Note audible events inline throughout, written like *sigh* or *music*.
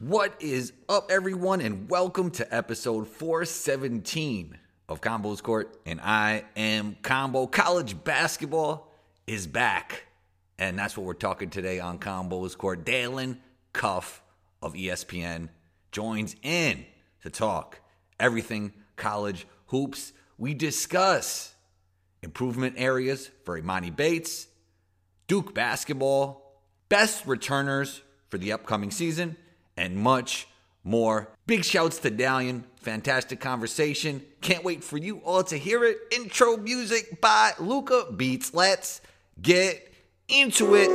What is up, everyone, and welcome to episode 417 of Combos Court. And I am Combo. College basketball is back. And that's what we're talking today on Combos Court. Dalen Cuff of ESPN joins in to talk everything college hoops. We discuss improvement areas for Emoni Bates, Duke basketball, best returners for the upcoming season and much more. Big shouts to Dalen. Fantastic conversation. Can't wait for you all to hear it. Intro music by Luca Beats. Let's get into it.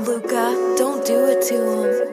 Luca, don't do it to him.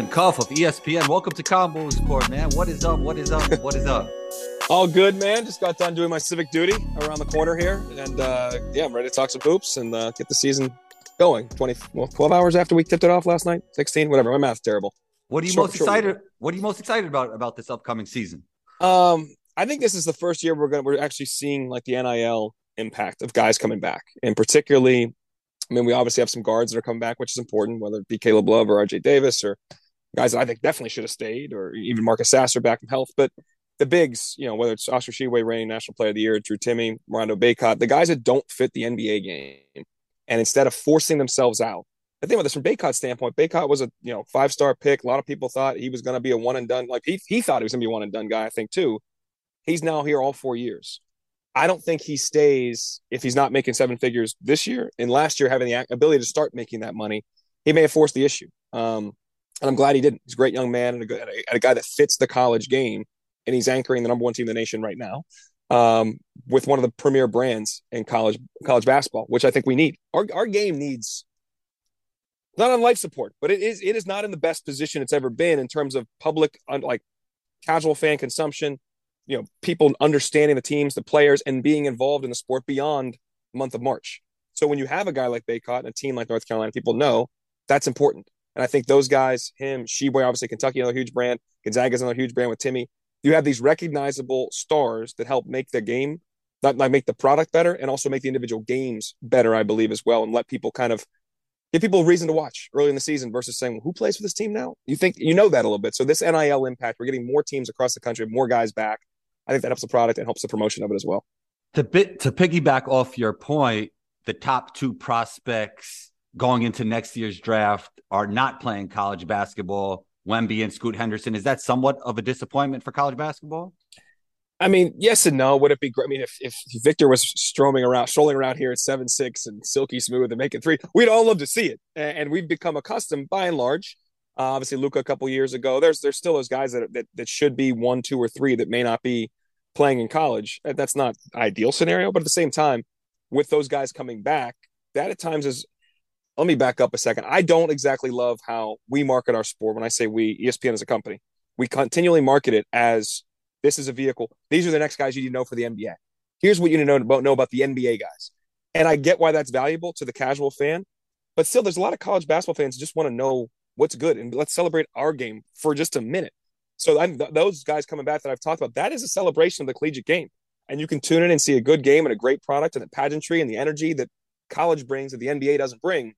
Dalen Cuff of ESPN. Welcome to Combos Court, man. What is up? What is up? What is up? *laughs* All good, man. Just got done doing my civic duty around the corner here, and uh, yeah, I'm ready to talk some hoops and uh, get the season going. 20, well, 12 hours after we tipped it off last night, 16, whatever. My math's terrible. What are you Short- most short excited? What are you most excited about about this upcoming season? Um, I think this is the first year we're gonna we're actually seeing like the NIL impact of guys coming back, and particularly, I mean, we obviously have some guards that are coming back, which is important, whether it be Caleb Love or RJ Davis or guys that I think definitely should have stayed, or even Marcus Sasser back from health, but. The bigs, you know, whether it's Oscar Tshiebwe, reigning National Player of the Year, Drew Timme, Rondo Bacot, the guys that don't fit the NBA game, and instead of forcing themselves out, I think about this from Bacot's standpoint. Bacot was a you know five star pick. A lot of people thought he was going to be a one and done. Like he he thought he was going to be a one and done guy. I think too. He's now here all four years. I don't think he stays if he's not making seven figures this year. And last year, having the ability to start making that money, he may have forced the issue. Um, and I'm glad he didn't. He's a great young man and a, good, and a, and a guy that fits the college game. And he's anchoring the number one team in the nation right now um, with one of the premier brands in college college basketball, which I think we need. Our our game needs not on life support, but it is it is not in the best position it's ever been in terms of public like casual fan consumption. You know, people understanding the teams, the players, and being involved in the sport beyond month of March. So when you have a guy like Bacot and a team like North Carolina, people know that's important. And I think those guys, him, Tshiebwe, obviously Kentucky, another huge brand, Gonzaga's another huge brand with Timme. You have these recognizable stars that help make the game, not like make the product better, and also make the individual games better, I believe, as well, and let people kind of give people a reason to watch early in the season versus saying, well, who plays for this team now? You think you know that a little bit. So this NIL impact, we're getting more teams across the country, more guys back. I think that helps the product and helps the promotion of it as well. To bit to piggyback off your point, the top two prospects going into next year's draft are not playing college basketball. Wemby and Scoot Henderson. Is that somewhat of a disappointment for college basketball? I mean, yes and no. Would it be great? I mean, if, if Victor was strolling around, strolling around here at seven six and silky smooth and making three, we'd all love to see it. And, and we've become accustomed, by and large. Uh, obviously, Luka a couple years ago. There's there's still those guys that, that that should be one, two, or three that may not be playing in college. That's not ideal scenario, but at the same time, with those guys coming back, that at times is. Let me back up a second. I don't exactly love how we market our sport. When I say we, ESPN as a company, we continually market it as this is a vehicle. These are the next guys you need to know for the NBA. Here's what you need to know about, know about the NBA guys. And I get why that's valuable to the casual fan, but still, there's a lot of college basketball fans just want to know what's good and let's celebrate our game for just a minute. So th- those guys coming back that I've talked about, that is a celebration of the collegiate game. And you can tune in and see a good game and a great product and the pageantry and the energy that college brings that the NBA doesn't bring.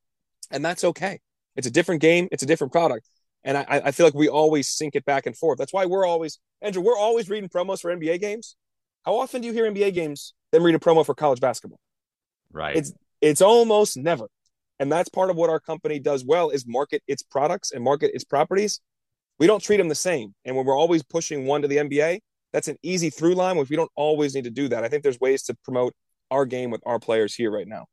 And that's okay. It's a different game. It's a different product. And I, I feel like we always sync it back and forth. That's why we're always, Andrew, we're always reading promos for NBA games. How often do you hear NBA games then read a promo for college basketball? Right. It's it's almost never. And that's part of what our company does well is market its products and market its properties. We don't treat them the same. And when we're always pushing one to the NBA, that's an easy through line, which we don't always need to do that. I think there's ways to promote our game with our players here right now.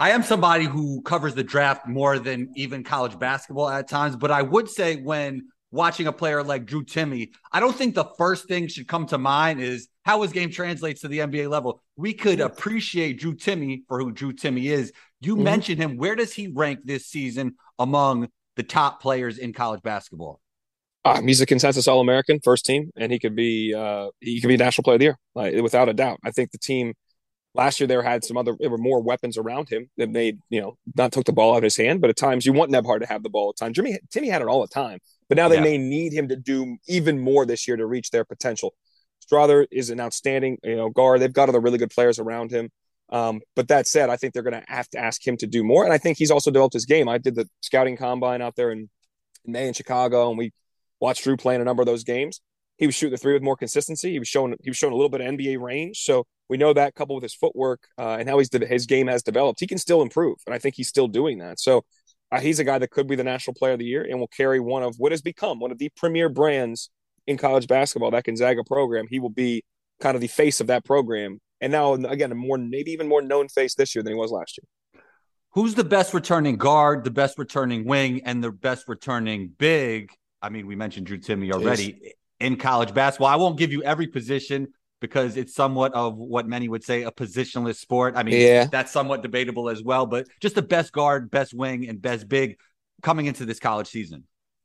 I am somebody who covers the draft more than even college basketball at times, but I would say when watching a player like Drew Timme, I don't think the first thing should come to mind is how his game translates to the NBA level. We could appreciate Drew Timme for who Drew Timme is. You Mhm. mentioned him. Where does he rank this season among the top players in college basketball? Um, he's a consensus All American, first team, and he could be uh, he could be National Player of the Year, like, without a doubt. I think the team last year there had some other there were more weapons around him that made you know not took the ball out of his hand, but at times you want Nembhard to have the ball at times. Jimmy Timme had it all the time, but now they yeah. may need him to do even more this year to reach their potential. Strawther is an outstanding you know guard. They've got other really good players around him. Um, but that said, I think they're going to have to ask him to do more, and I think he's also developed his game. I did the scouting combine out there in, in May in Chicago, and we watched Drew play in a number of those games. He was shooting the three with more consistency. He was showing he was showing a little bit of NBA range. So we know that coupled with his footwork uh, and how he's his game has developed, he can still improve, and I think he's still doing that. So uh, he's a guy that could be the national player of the year and will carry one of what has become one of the premier brands in college basketball. That Gonzaga program, he will be kind of the face of that program, and now again a more maybe even more known face this year than he was last year. Who's the best returning guard, the best returning wing, and the best returning big I mean, we mentioned Drew Timme already in college basketball. I won't give you every position because it's somewhat of what many would say a positionless sport. I mean, yeah. that's somewhat debatable as well, but just the best guard, best wing, and best big coming into this college season.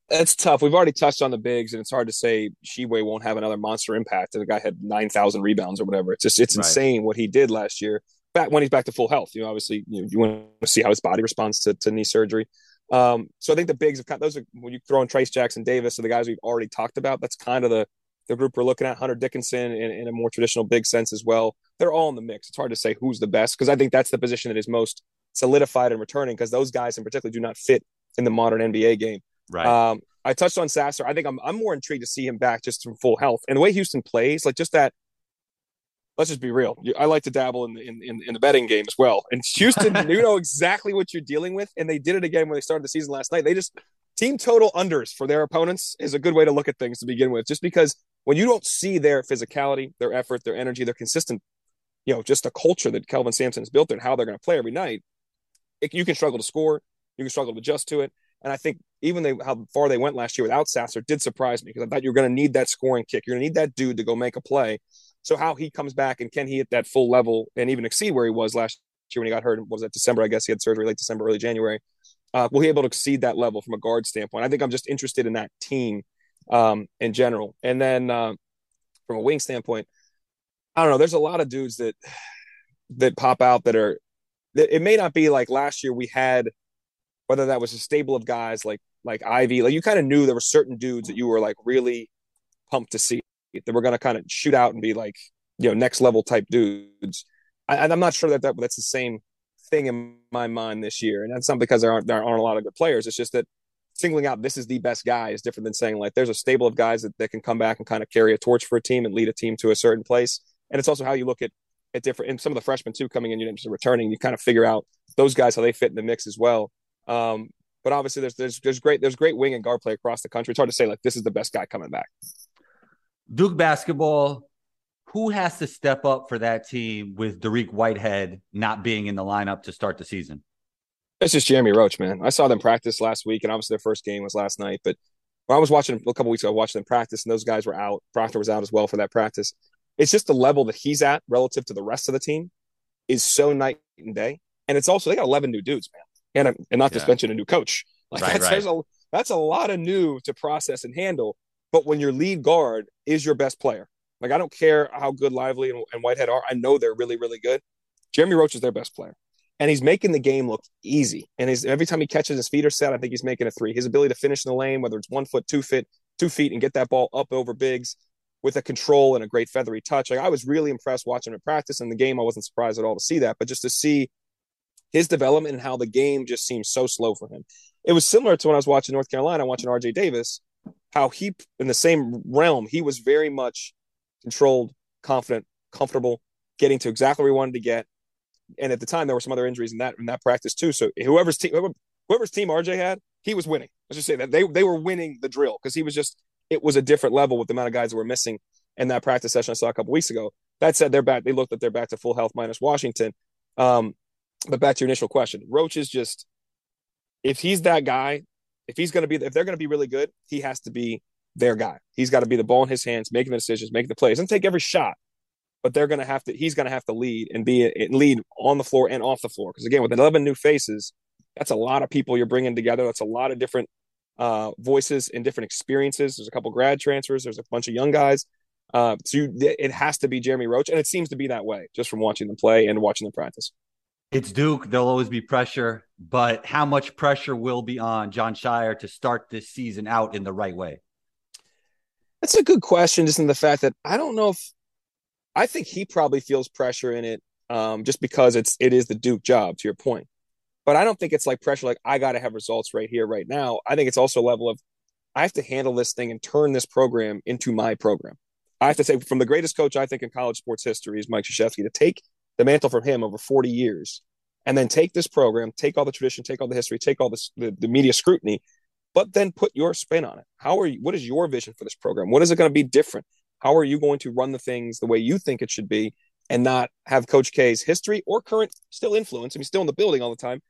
It's tough. We've already touched on the bigs, and it's hard to say Tshiebwe won't have another monster impact. And the guy had nine thousand rebounds or whatever. It's just it's right. insane what he did last year. Back when he's back to full health, you know, obviously you, know, you want to see how his body responds to, to knee surgery. Um, so I think the bigs have got those are when you throw in Trayce Jackson Davis, so the guys we've already talked about. That's kind of the the group we're looking at. Hunter Dickinson in, in a more traditional big sense as well. They're all in the mix. It's hard to say who's the best because I think that's the position that is most solidified and returning because those guys in particular do not fit in the modern NBA game. Right. Um, I touched on Sasser. I think I'm I'm more intrigued to see him back just from full health and the way Houston plays, like just that let's just be real. I like to dabble in the in, in, in the betting game as well. And Houston, *laughs* you know exactly what you're dealing with, and they did it again when they started the season last night. They just team total unders for their opponents is a good way to look at things to begin with, just because when you don't see their physicality, their effort, their energy, their consistent, you know, just a culture that Kelvin Sampson has built and how they're going to play every night, it, you can struggle to score, you can struggle to adjust to it. And I think even they how far they went last year without Sasser did surprise me because I thought you were going to need that scoring kick. You're going to need that dude to go make a play. So how he comes back and can he hit that full level and even exceed where he was last year when he got hurt? Was that December? I guess he had surgery late December, early January. Uh, will he able to exceed that level from a guard standpoint? I think I'm just interested in that team um, in general. And then uh, from a wing standpoint, I don't know. There's a lot of dudes that that pop out that are. That it may not be like last year we had, whether that was a stable of guys like like Ivey. Like you kind of knew there were certain dudes that you were like really pumped to see that we're going to kind of shoot out and be like, you know, next level type dudes. I, am not sure that, that that's the same thing in my mind this year. And that's not because there aren't, there aren't a lot of good players. It's just that singling out this is the best guy is different than saying like there's a stable of guys that, that can come back and kind of carry a torch for a team and lead a team to a certain place. And it's also how you look at at different and some of the freshmen too coming in, you know, just returning, you kind of figure out those guys how they fit in the mix as well. Um, but obviously there's there's there's great there's great wing and guard play across the country. It's hard to say like this is the best guy coming back. Duke basketball, who has to step up for that team with Dariq Whitehead not being in the lineup to start the season? It's just Jeremy Roach, man. I saw them practice last week, and obviously their first game was last night. But I was watching a couple weeks ago, watching them practice, and those guys were out. Proctor was out as well for that practice. It's just the level that he's at relative to the rest of the team is so night and day. And it's also they got 11 new dudes, man, and and not yeah. to mention a new coach. Like right, that's, right. a that's a lot of new to process and handle. But when your lead guard is your best player, like I don't care how good Lively and, and Whitehead are, I know they're really, really good. Jeremy Roach is their best player. And he's making the game look easy. And every time he catches his feet are set, I think he's making a three. His ability to finish in the lane, whether it's one foot, two feet, two feet, and get that ball up over bigs with a control and a great feathery touch. Like I was really impressed watching him practice in the game. I wasn't surprised at all to see that, but just to see his development and how the game just seems so slow for him. It was similar to when I was watching North Carolina, watching RJ Davis, how he in the same realm he was very much controlled confident comfortable getting to exactly where he wanted to get. And at the time there were some other injuries in that in that practice too. So whoever's team whoever, whoever's team rj had he was winning. Let's just say that they, they were winning the drill because he was just it was a different level with the amount of guys that were missing in that practice session i saw a couple weeks ago. That said they're back they looked at they're back to full health minus washington. Um, but back to your initial question roach is just if he's that guy if he's going to be, if they're going to be really good, he has to be their guy. He's got to be the ball in his hands, making the decisions, making the plays, and take every shot. But they're going to have to. He's going to have to lead and be a, lead on the floor and off the floor. Because again, with 11 new faces, that's a lot of people you're bringing together. That's a lot of different uh, voices and different experiences. There's a couple grad transfers. There's a bunch of young guys. Uh, so you, it has to be Jeremy Roach, and it seems to be that way just from watching them play and watching them practice. It's Duke. There'll always be pressure, but how much pressure will be on Jon Scheyer to start this season out in the right way? That's a good question, just in the fact that I don't know if I think he probably feels pressure in it um, just because it's it is the Duke job. To your point, but I don't think it's like pressure like I got to have results right here, right now. I think it's also a level of I have to handle this thing and turn this program into my program. I have to say, from the greatest coach I think in college sports history is Mike Krzyzewski, to take the mantle from him over 40 years and then take this program, take all the tradition, take all the history, take all this, the, the media scrutiny, but then put your spin on it. How are you? What is your vision for this program? What is it going to be different? How are you going to run the things the way you think it should be and not have Coach K's history or current still influence? I mean, still in the building all the time,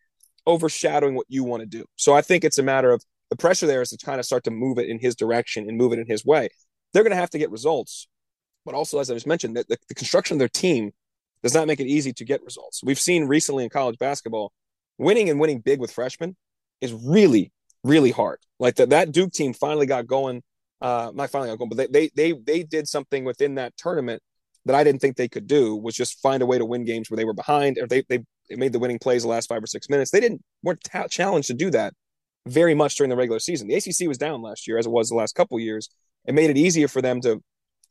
overshadowing what you want to do. So I think it's a matter of the pressure there is to kind of start to move it in his direction and move it in his way. They're going to have to get results, but also, as I just mentioned, the, the, the construction of their team does not make it easy to get results. We've seen recently in college basketball, winning and winning big with freshmen is really, really hard. Like that, that Duke team finally got going. Uh, not finally got going, but they, they they they did something within that tournament that I didn't think they could do was just find a way to win games where they were behind or they they, made the winning plays the last five or six minutes. They didn't weren't challenged to do that very much during the regular season. The ACC was down last year as it was the last couple years. It made it easier for them to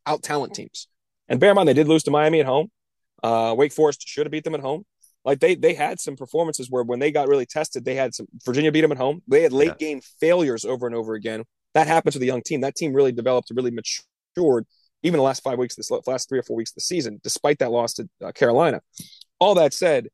out talent teams. And bear in mind, they did lose to Miami at home. Uh, Wake Forest should have beat them at home. Like they they had some performances where when they got really tested, they had some Virginia beat them at home. They had late yeah. game failures over and over again. That happens with a young team. That team really developed, really matured, even the last five weeks, this last three or four weeks of the season, despite that loss to uh, Carolina. All that said,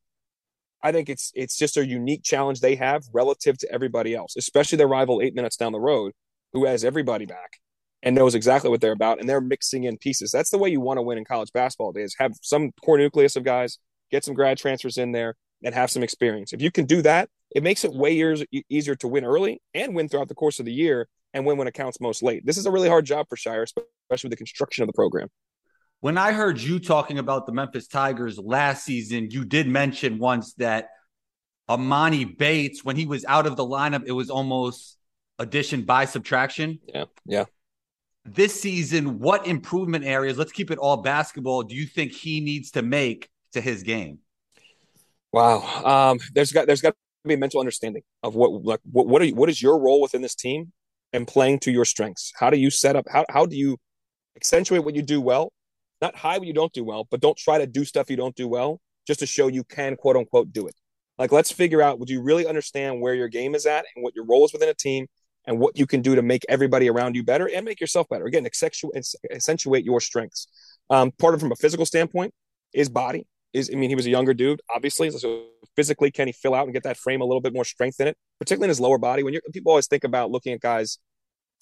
I think it's it's just a unique challenge they have relative to everybody else, especially their rival eight minutes down the road, who has everybody back and knows exactly what they're about, and they're mixing in pieces. That's the way you want to win in college basketball days. Have some core nucleus of guys, get some grad transfers in there, and have some experience. If you can do that, it makes it way years, easier to win early and win throughout the course of the year and win when it counts most late. This is a really hard job for Scheyer, especially with the construction of the program. When I heard you talking about the Memphis Tigers last season, you did mention once that Emoni Bates, when he was out of the lineup, it was almost addition by subtraction. Yeah. Yeah this season, what improvement areas, let's keep it all basketball, do you think he needs to make to his game? Wow. Um, there's got there's got to be a mental understanding of what like what what, are you, what is your role within this team and playing to your strengths. How do you set up how how do you accentuate what you do well, not hide what you don't do well, but don't try to do stuff you don't do well just to show you can quote unquote do it. Like let's figure out would you really understand where your game is at and what your role is within a team and what you can do to make everybody around you better and make yourself better. Again, accentuate, your strengths. Um, part of from a physical standpoint is body. Is I mean, he was a younger dude, obviously. So physically, can he fill out and get that frame a little bit more strength in it, particularly in his lower body? When you people always think about looking at guys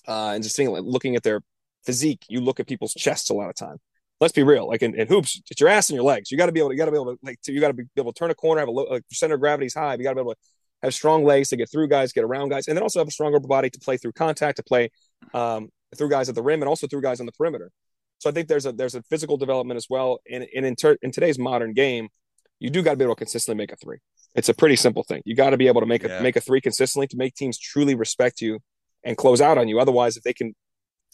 uh, and just seeing, looking at their physique, you look at people's chests a lot of time. Let's be real. Like in, in hoops, it's your ass and your legs. You got to be able to, you got to be able to, like, to, you got to be able to turn a corner, have a low, like, center of gravity is high. You got to be able to have strong legs to get through guys, get around guys, and then also have a stronger body to play through contact, to play um, through guys at the rim, and also through guys on the perimeter. So I think there's a there's a physical development as well. And, and in, ter- in today's modern game, you do got to be able to consistently make a three. It's a pretty simple thing. You got to be able to make a yeah. make a three consistently to make teams truly respect you and close out on you. Otherwise, if they can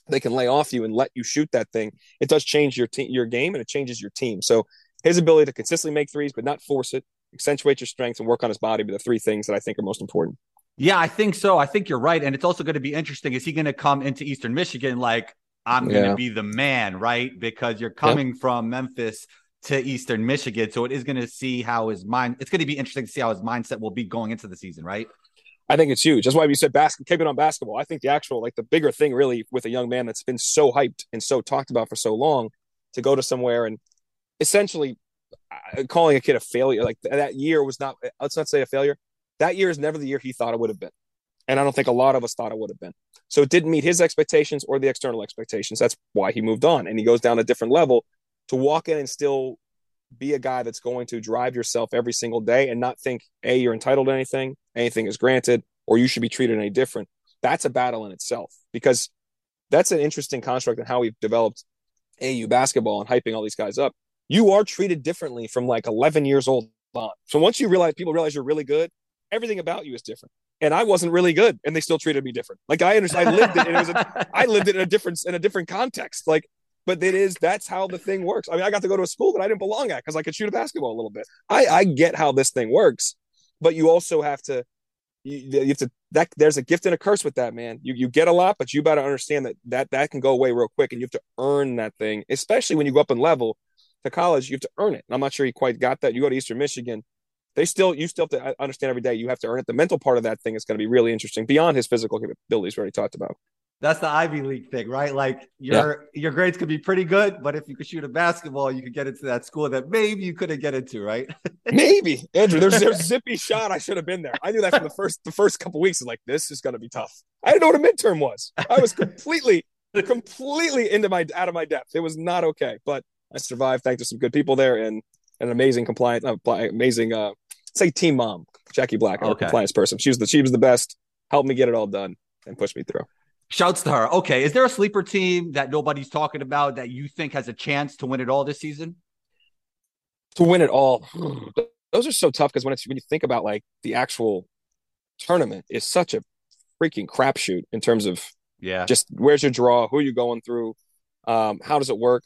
they can lay off you and let you shoot that thing, it does change your team your game and it changes your team. So his ability to consistently make threes but not force it, accentuate your strengths and work on his body be the three things that I think are most important. Yeah, I think so. I think you're right. And it's also going to be interesting. Is he going to come into Eastern Michigan like, I'm going to be the man, right? Because you're coming yep. from Memphis to Eastern Michigan. So it is going to see how his mind, it's going to be interesting to see how his mindset will be going into the season, right? I think it's huge. That's why we said basketball, keep it on basketball. I think the actual, like the bigger thing really with a young man that's been so hyped and so talked about for so long to go to somewhere and essentially Uh, calling a kid a failure like that year was not uh, let's not say a failure. That year is never the year he thought it would have been. And i don't think a lot of us thought it would have been. So it didn't meet his expectations or the external expectations. That's why he moved on. And he goes down a different level to walk in and still be a guy that's going to drive yourself every single day and not think a you're entitled to anything anything is granted or you should be treated any different. That's a battle in itself because that's an interesting construct in how we've developed AU basketball and hyping all these guys up you are treated differently from like 11 years old on. So once you realize people realize you're really good, everything about you is different. and I wasn't really good, and they still treated me different. Like I understand, I lived it, and it was a, I lived it in a different in a different context. Like, but it is that's how the thing works. I mean, I got to go to a school that I didn't belong at because I could shoot a basketball a little bit. I I get how this thing works, but you also have to you, you have to that there's a gift and a curse with that man. You you get a lot, but you better understand that that that can go away real quick, and you have to earn that thing, especially when you go up in level to college. You have to earn it. And I'm not sure he quite got that. You go to Eastern Michigan they still you still have to uh, understand every day you have to earn it. The mental part of that thing is going to be really interesting beyond his physical capabilities we already talked about. That's the ivy league thing right? Like your yeah. your grades could be pretty good but if you could shoot a basketball you could get into that school that maybe you couldn't get into right? *laughs* Maybe. Andrew there's there's zippy shot i should have been there. I knew that from the first the first couple weeks. I'm like this is going to be tough. I didn't know what a midterm was. I was completely *laughs* completely into my out of my depth. It was not okay but i survived thanks to some good people there and an amazing compliance uh, amazing uh say team mom, Jackie Black, our okay. compliance person. She was the she was the best. Helped me get it all done and pushed me through. Shouts to her. Okay, is there a sleeper team that nobody's talking about that you think has a chance to win it all this season? To win it all, *sighs* those are so tough because when it's when you think about like the actual tournament, is such a freaking crapshoot in terms of yeah, just where's your draw, who are you going through, um, how does it work?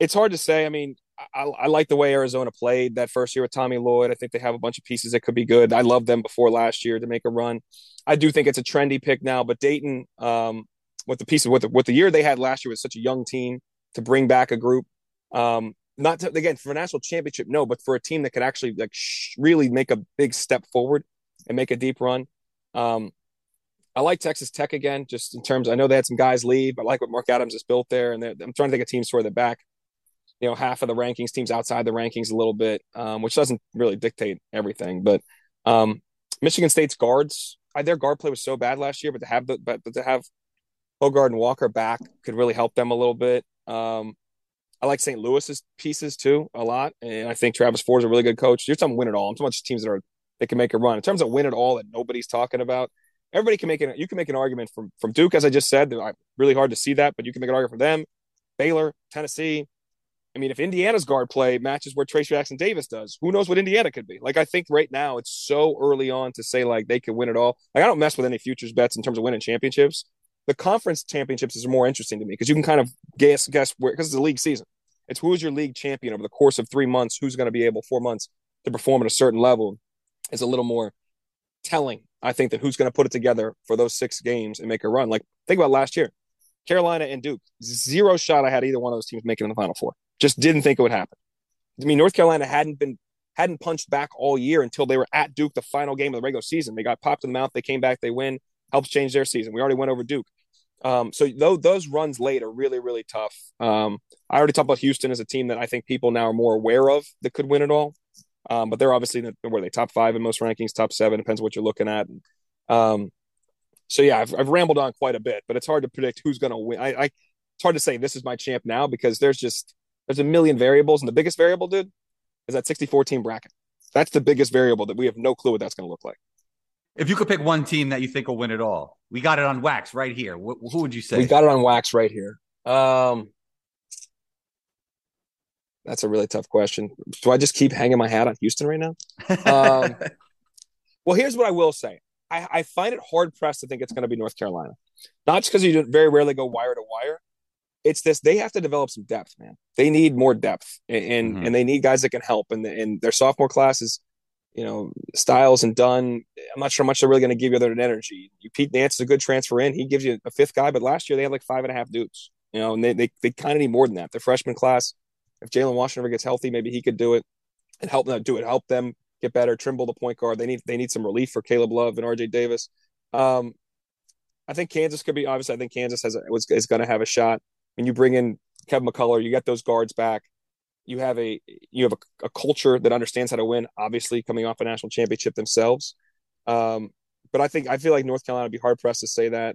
It's hard to say. I mean, I, I, like the way Arizona played that first year with Tommy Lloyd. I think they have a bunch of pieces that could be good. I loved them before last year to make a run. I do think it's a trendy pick now, but Dayton, um, with the pieces with the, with the year they had last year with such a young team to bring back a group, um, not to, again for a national championship, no, but for a team that could actually like sh- really make a big step forward and make a deep run. Um, I like Texas Tech again, just in terms. I know they had some guys leave. I like what Mark Adams has built there, and I'm trying to think of teams toward the back you know half of the rankings teams outside the rankings a little bit um, which doesn't really dictate everything but um, michigan state's guards their guard play was so bad last year but to have the but, but to have Hoggard and Walker back could really help them a little bit um, I like St. Louis's pieces too a lot, and I think Travis Ford is a really good coach. You're talking win it all. I'm talking about teams that are they can make a run. In terms of win it all that nobody's talking about, everybody can make it. You can make an argument from from Duke, as I just said. Really hard to see that, but you can make an argument for them. Baylor, Tennessee, I mean, if Indiana's guard play matches where Trayce Jackson Davis does, who knows what Indiana could be? Like, I think right now it's so early on to say like they could win it all. Like, I don't mess with any futures bets in terms of winning championships. The conference championships is more interesting to me because you can kind of guess guess where because it's a league season. It's who is your league champion over the course of three months, who's going to be able four months to perform at a certain level is a little more telling. I think that who's going to put it together for those six games and make a run. Like think about last year, Carolina and Duke, zero shot I had either one of those teams making in the Final Four. Just didn't think it would happen. I mean, North Carolina hadn't been hadn't punched back all year until they were at Duke the final game of the regular season. They got popped in the mouth. They came back. They win. Helps change their season. We already went over Duke. Um, so those, those runs late are really, really tough. Um, I already talked about Houston as a team that I think people now are more aware of that could win it all. Um, but they're obviously were they top five in most rankings, top seven depends what you're looking at. Um, so yeah, I've, I've rambled on quite a bit, but it's hard to predict who's going to win. I, I, it's hard to say this is my champ now because there's just there's a million variables, and the biggest variable, dude, is that 64 team bracket. That's the biggest variable that we have no clue what that's going to look like. If you could pick one team that you think will win it all, we got it on wax right here. Wh- who would you say? We got it on wax right here. Um, that's a really tough question. Do I just keep hanging my hat on Houston right now? Um, *laughs* well, here's what I will say. I, I find it hard pressed to think it's going to be North Carolina, not just because you very rarely go wire to wire, it's this they have to develop some depth man. They need more depth and and, mm-hmm. and they need guys that can help and, and their sophomore classes you know styles and dunn i'm not sure how much they're really going to give you other than energy. You pete nance is a good transfer in he gives you a fifth guy but last year they had like five and a half dudes you know and they they, they kind of need more than that. The freshman class if jalen washington ever gets healthy maybe he could do it and help them do it help them get better trimble the point guard. They need they need some relief for caleb love and rj davis. Um I think Kansas could be obviously. I think Kansas has a, was, is going to have a shot when you bring in Kevin McCullar, you get those guards back. You have a you have a, a culture that understands how to win. Obviously, coming off a national championship themselves, um, but I think I feel like North Carolina would be hard pressed to say that.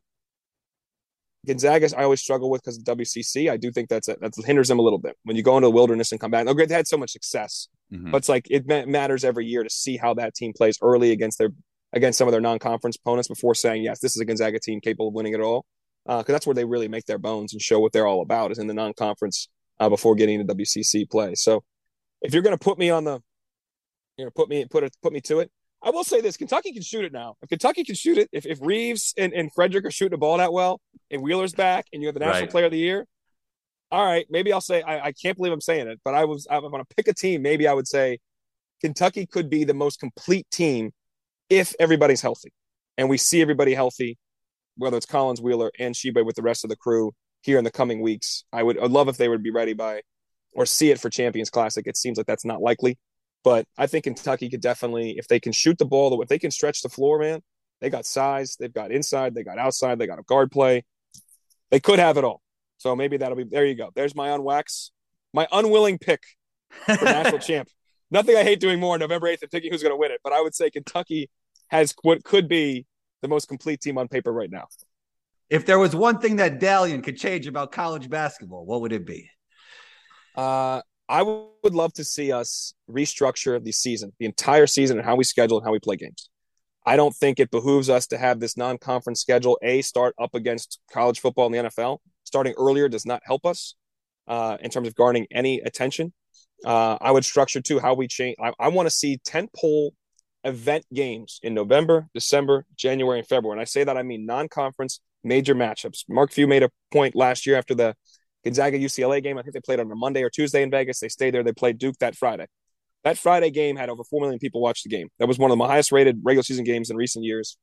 Gonzaga, I always struggle with because of WCC. I do think that's a, that hinders them a little bit when you go into the wilderness and come back. Oh, great, they had so much success, mm-hmm. but it's like it matters every year to see how that team plays early against their against some of their non-conference opponents before saying yes, this is a Gonzaga team capable of winning it all because uh, that's where they really make their bones and show what they're all about is in the non-conference uh, before getting to WCC play. So if you're going to put me on the, you know, put me put it put me to it, I will say this: Kentucky can shoot it now. If Kentucky can shoot it, if, if Reeves and, and Fredrick are shooting the ball that well, and Wheeler's back, and you have the National Right. Player of the Year, all right, maybe I'll say I, I can't believe I'm saying it, but I was I'm going to pick a team. Maybe I would say Kentucky could be the most complete team if everybody's healthy, and we see everybody healthy, whether it's Collins, Wheeler, and Tshiebwe with the rest of the crew here in the coming weeks. I would I'd love if they would be ready by or see it for Champions Classic. It seems like that's not likely. But I think Kentucky could definitely, if they can shoot the ball, if they can stretch the floor, man, they got size, they've got inside, they got outside, they got a guard play. They could have it all. So maybe that'll be there. You go. There's my unwax, my unwilling pick for national *laughs* champ. Nothing I hate doing more on November 8th and thinking who's going to win it. But I would say Kentucky has what could be the most complete team on paper right now. If there was one thing that Dalen could change about college basketball, what would it be? Uh, I would love to see us restructure the season, the entire season, and how we schedule and how we play games. I don't think it behooves us to have this non-conference schedule a start up against college football in the NFL. Starting earlier does not help us uh, in terms of garnering any attention. Uh, I would structure too how we change. I, I want to see tent pole event games in November, December, January, and February. And I say that I mean non-conference major matchups. Mark Few made a point last year after the Gonzaga UCLA game. I think they played on a Monday or Tuesday in Vegas. They stayed there. They played Duke that Friday. That Friday game had over 4 million people watch the game. That was one of the highest rated regular season games in recent years.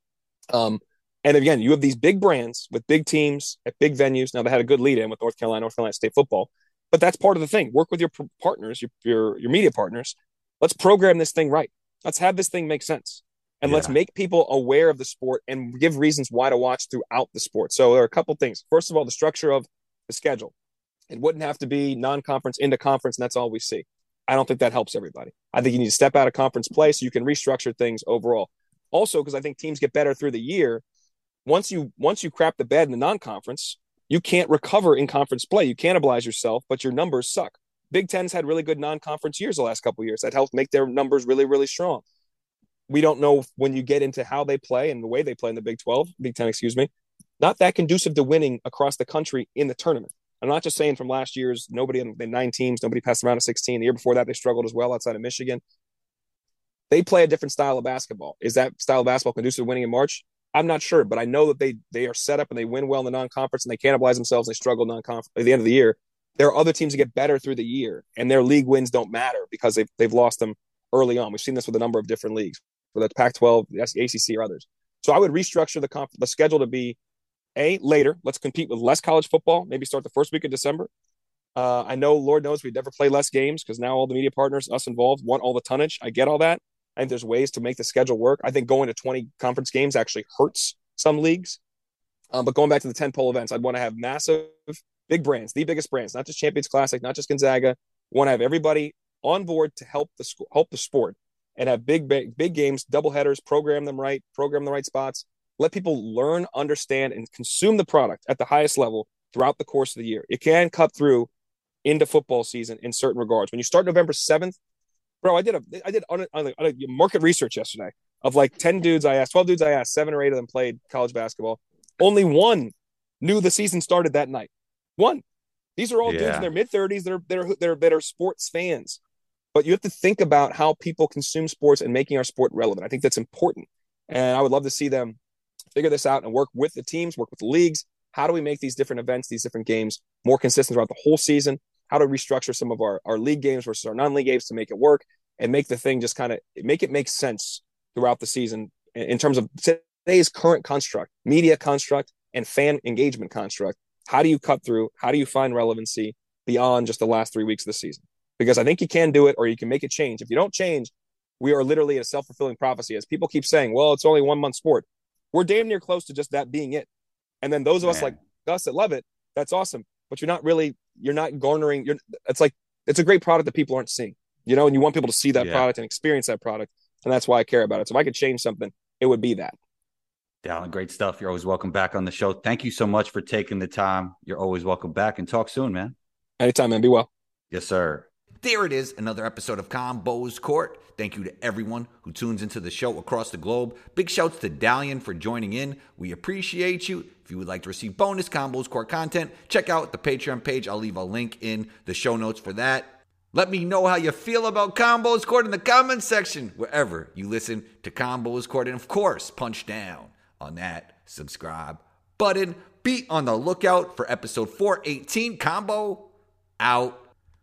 Um, and again, you have these big brands with big teams at big venues. Now they had a good lead in with North Carolina, North Carolina State football, but that's part of the thing. Work with your partners, your, your your media partners. Let's program this thing right. Let's have this thing make sense, and let's make people aware of the sport and give reasons why to watch throughout the sport. So there are a couple things. First of all, the structure of the schedule. It wouldn't have to be non-conference into conference, and that's all we see. I don't think that helps everybody. I think you need to step out of conference play so you can restructure things overall. Also, because I think teams get better through the year. Once you once you crap the bed in the non-conference, you can't recover in conference play. You cannibalize yourself, but your numbers suck. Big Ten's had really good non-conference years the last couple years. That helped make their numbers really, really strong. We don't know when you get into how they play and the way they play in the Big 12, Big Ten, excuse me, not that conducive to winning across the country in the tournament. I'm not just saying from last year's nobody in the nine teams, nobody passed around to 16. The year before that, they struggled as well outside of Michigan. They play a different style of basketball. Is that style of basketball conducive to winning in March? I'm not sure, but I know that they they are set up and they win well in the non-conference and they cannibalize themselves. And they struggle non-conference at the end of the year. There are other teams that get better through the year, and their league wins don't matter because they've they've lost them early on. We've seen this with a number of different leagues, whether it's Pac-12, ACC, or others. So I would restructure the the schedule to be a later. Let's compete with less college football. Maybe start the first week of December. Uh, I know, Lord knows, we'd never play less games because now all the media partners, us involved, want all the tonnage. I get all that. I think there's ways to make the schedule work. I think going to 20 conference games actually hurts some leagues. Um, but going back to the 10 pole events, I'd want to have massive, big brands, the biggest brands, not just Champions Classic, not just Gonzaga. Want to have everybody on board to help the help the sport and have big, big, big games, double headers, program them right, program the right spots. Let people learn, understand, and consume the product at the highest level throughout the course of the year. It can cut through into football season in certain regards. When you start November 7th, bro, I did a I did on a, on a, on a market research yesterday of like 10 dudes I asked, 12 dudes I asked, seven or eight of them played college basketball. Only one knew the season started that night. One. These are all dudes in their mid 30s that are, that, are, that, are, that are sports fans. But you have to think about how people consume sports and making our sport relevant. I think that's important. And I would love to see them figure this out and work with the teams, work with the leagues. How do we make these different events, these different games more consistent throughout the whole season? How to restructure some of our, our league games versus our non-league games to make it work and make the thing just kind of make it make sense throughout the season in terms of today's current construct, media construct, and fan engagement construct. How do you cut through? How do you find relevancy beyond just the last three weeks of the season? Because I think you can do it or you can make a change. If you don't change, we are literally a self fulfilling prophecy. As people keep saying, well, it's only one month sport. We're damn near close to just that being it. And then those of us like us that love it, that's awesome. But you're not really, you're not garnering, you're, it's like, it's a great product that people aren't seeing, you know, and you want people to see that Yeah. product and experience that product. And that's why I care about it. So if I could change something, it would be that. Dalen, great stuff. You're always welcome back on the show. Thank you so much for taking the time. You're always welcome back and talk soon, man. Anytime, man. Be well. Yes, sir. There it is, another episode of Combos Court. Thank you to everyone who tunes into the show across the globe. Big shouts to Dalen for joining in. We appreciate you. If you would like to receive bonus Combos Court content, check out the Patreon page. I'll leave a link in the show notes for that. Let me know how you feel about Combos Court in the comments section, wherever you listen to Combos Court. And of course, punch down on that. Subscribe button. Be on the lookout for episode 418 Combo out